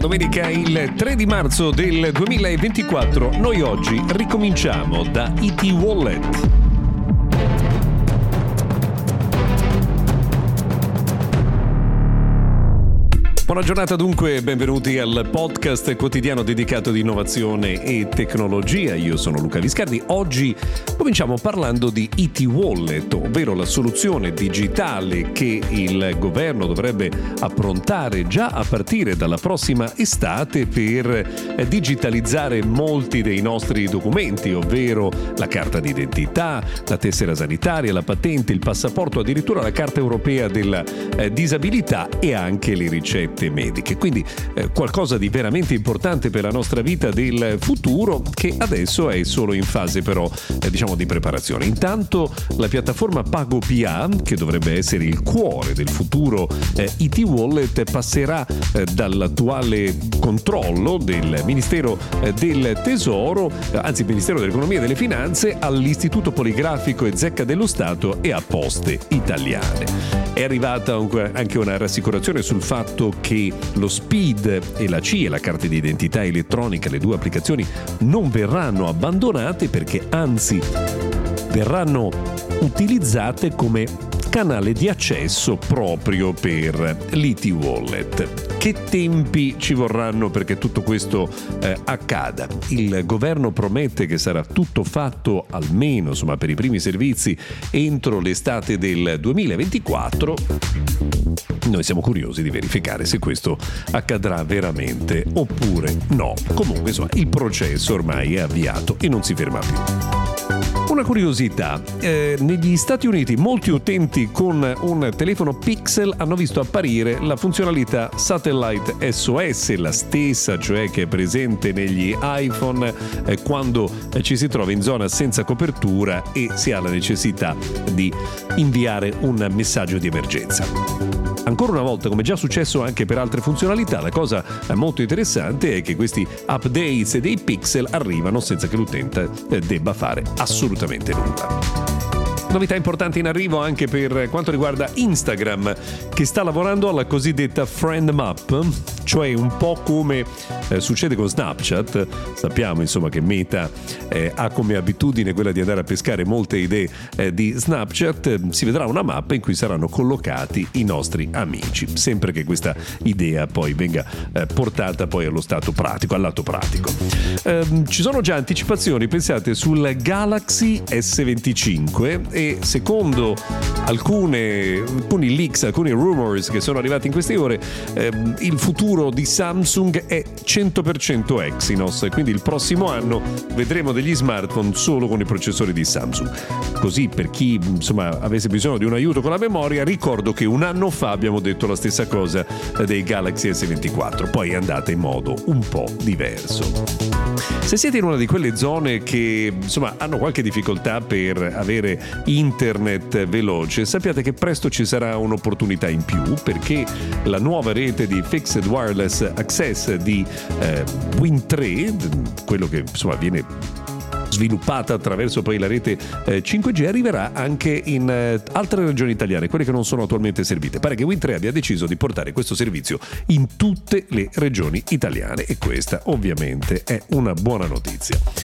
Buona domenica, il 3 di marzo del 2024. Noi oggi ricominciamo da IT Wallet. Buona giornata dunque, benvenuti al podcast quotidiano dedicato ad innovazione e tecnologia. Io sono Luca Viscardi. Oggi cominciamo parlando di IT Wallet, ovvero la soluzione digitale che il governo dovrebbe approntare già a partire dalla prossima estate per digitalizzare molti dei nostri documenti, ovvero la carta d'identità, la tessera sanitaria, la patente, il passaporto, addirittura la carta europea della eh, disabilità e anche le ricette ricette mediche. Quindi eh, qualcosa di veramente importante per la nostra vita del futuro che adesso è solo in fase però eh, diciamo di preparazione. Intanto la piattaforma PagoPA, che dovrebbe essere il cuore del futuro eh, IT Wallet, passerà eh, dall'attuale controllo del Ministero eh, del Tesoro, eh, anzi Ministero dell'Economia e delle Finanze, all'Istituto Poligrafico e Zecca dello Stato e a Poste Italiane. È arrivata anche una rassicurazione sul fatto che lo SPID e la CIE, la carta di identità elettronica, le due applicazioni, non verranno abbandonate perché anzi verranno utilizzate come canale di accesso proprio per l'IT Wallet. Che tempi ci vorranno perché tutto questo eh, accada? Il governo promette che sarà tutto fatto almeno insomma, per i primi servizi entro l'estate del 2024. Noi siamo curiosi di verificare se questo accadrà veramente oppure no. Comunque, insomma, il processo ormai è avviato e non si ferma più. Una curiosità, eh, negli Stati Uniti molti utenti con un telefono Pixel hanno visto apparire la funzionalità Satellite SOS, la stessa cioè che è presente negli iPhone eh, quando eh, ci si trova in zona senza copertura e si ha la necessità di inviare un messaggio di emergenza. Ancora una volta, come già successo anche per altre funzionalità, la cosa molto interessante è che questi updates dei pixel arrivano senza che l'utente eh, debba fare assolutamente nulla. Novità importanti in arrivo anche per quanto riguarda Instagram, che sta lavorando alla cosiddetta Friend Map, cioè un po' come eh, succede con Snapchat. Sappiamo insomma che Meta eh, ha come abitudine quella di andare a pescare molte idee eh, di Snapchat. Si vedrà una mappa in cui saranno collocati i nostri amici, sempre che questa idea poi venga eh, portata poi allo stato pratico, al lato pratico. Ehm, ci sono già anticipazioni, pensate, sul Galaxy S25 e secondo alcune, alcuni leaks, alcuni rumors che sono arrivati in queste ore, ehm, il futuro di Samsung è 100% Exynos, quindi il prossimo anno vedremo degli smartphone solo con i processori di Samsung. Così per chi insomma avesse bisogno di un aiuto con la memoria, ricordo che un anno fa abbiamo detto la stessa cosa dei Galaxy S24, poi è andata in modo un po' diverso. Se siete in una di quelle zone che insomma hanno qualche difficoltà per avere internet veloce, sappiate che presto ci sarà un'opportunità in più perché la nuova rete di Fixed Wireless Access di eh, Win3, quello che insomma viene sviluppata attraverso poi la rete eh, 5G arriverà anche in eh, altre regioni italiane, quelle che non sono attualmente servite. Pare che Win3 abbia deciso di portare questo servizio in tutte le regioni italiane e questa ovviamente è una buona notizia.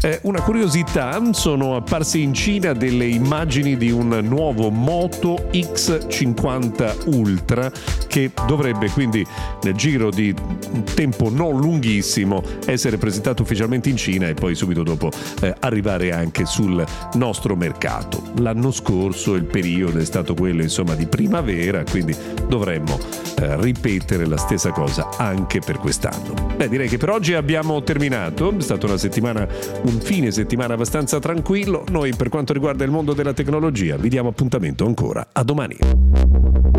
Eh, una curiosità, sono apparse in Cina delle immagini di un nuovo Moto X50 Ultra che dovrebbe quindi nel giro di tempo non lunghissimo essere presentato ufficialmente in Cina e poi subito dopo eh, arrivare anche sul nostro mercato. L'anno scorso il periodo è stato quello insomma di primavera, quindi dovremmo ripetere la stessa cosa anche per quest'anno. Beh, direi che per oggi abbiamo terminato, è stata una settimana, un fine settimana abbastanza tranquillo. Noi per quanto riguarda il mondo della tecnologia vi diamo appuntamento ancora a domani.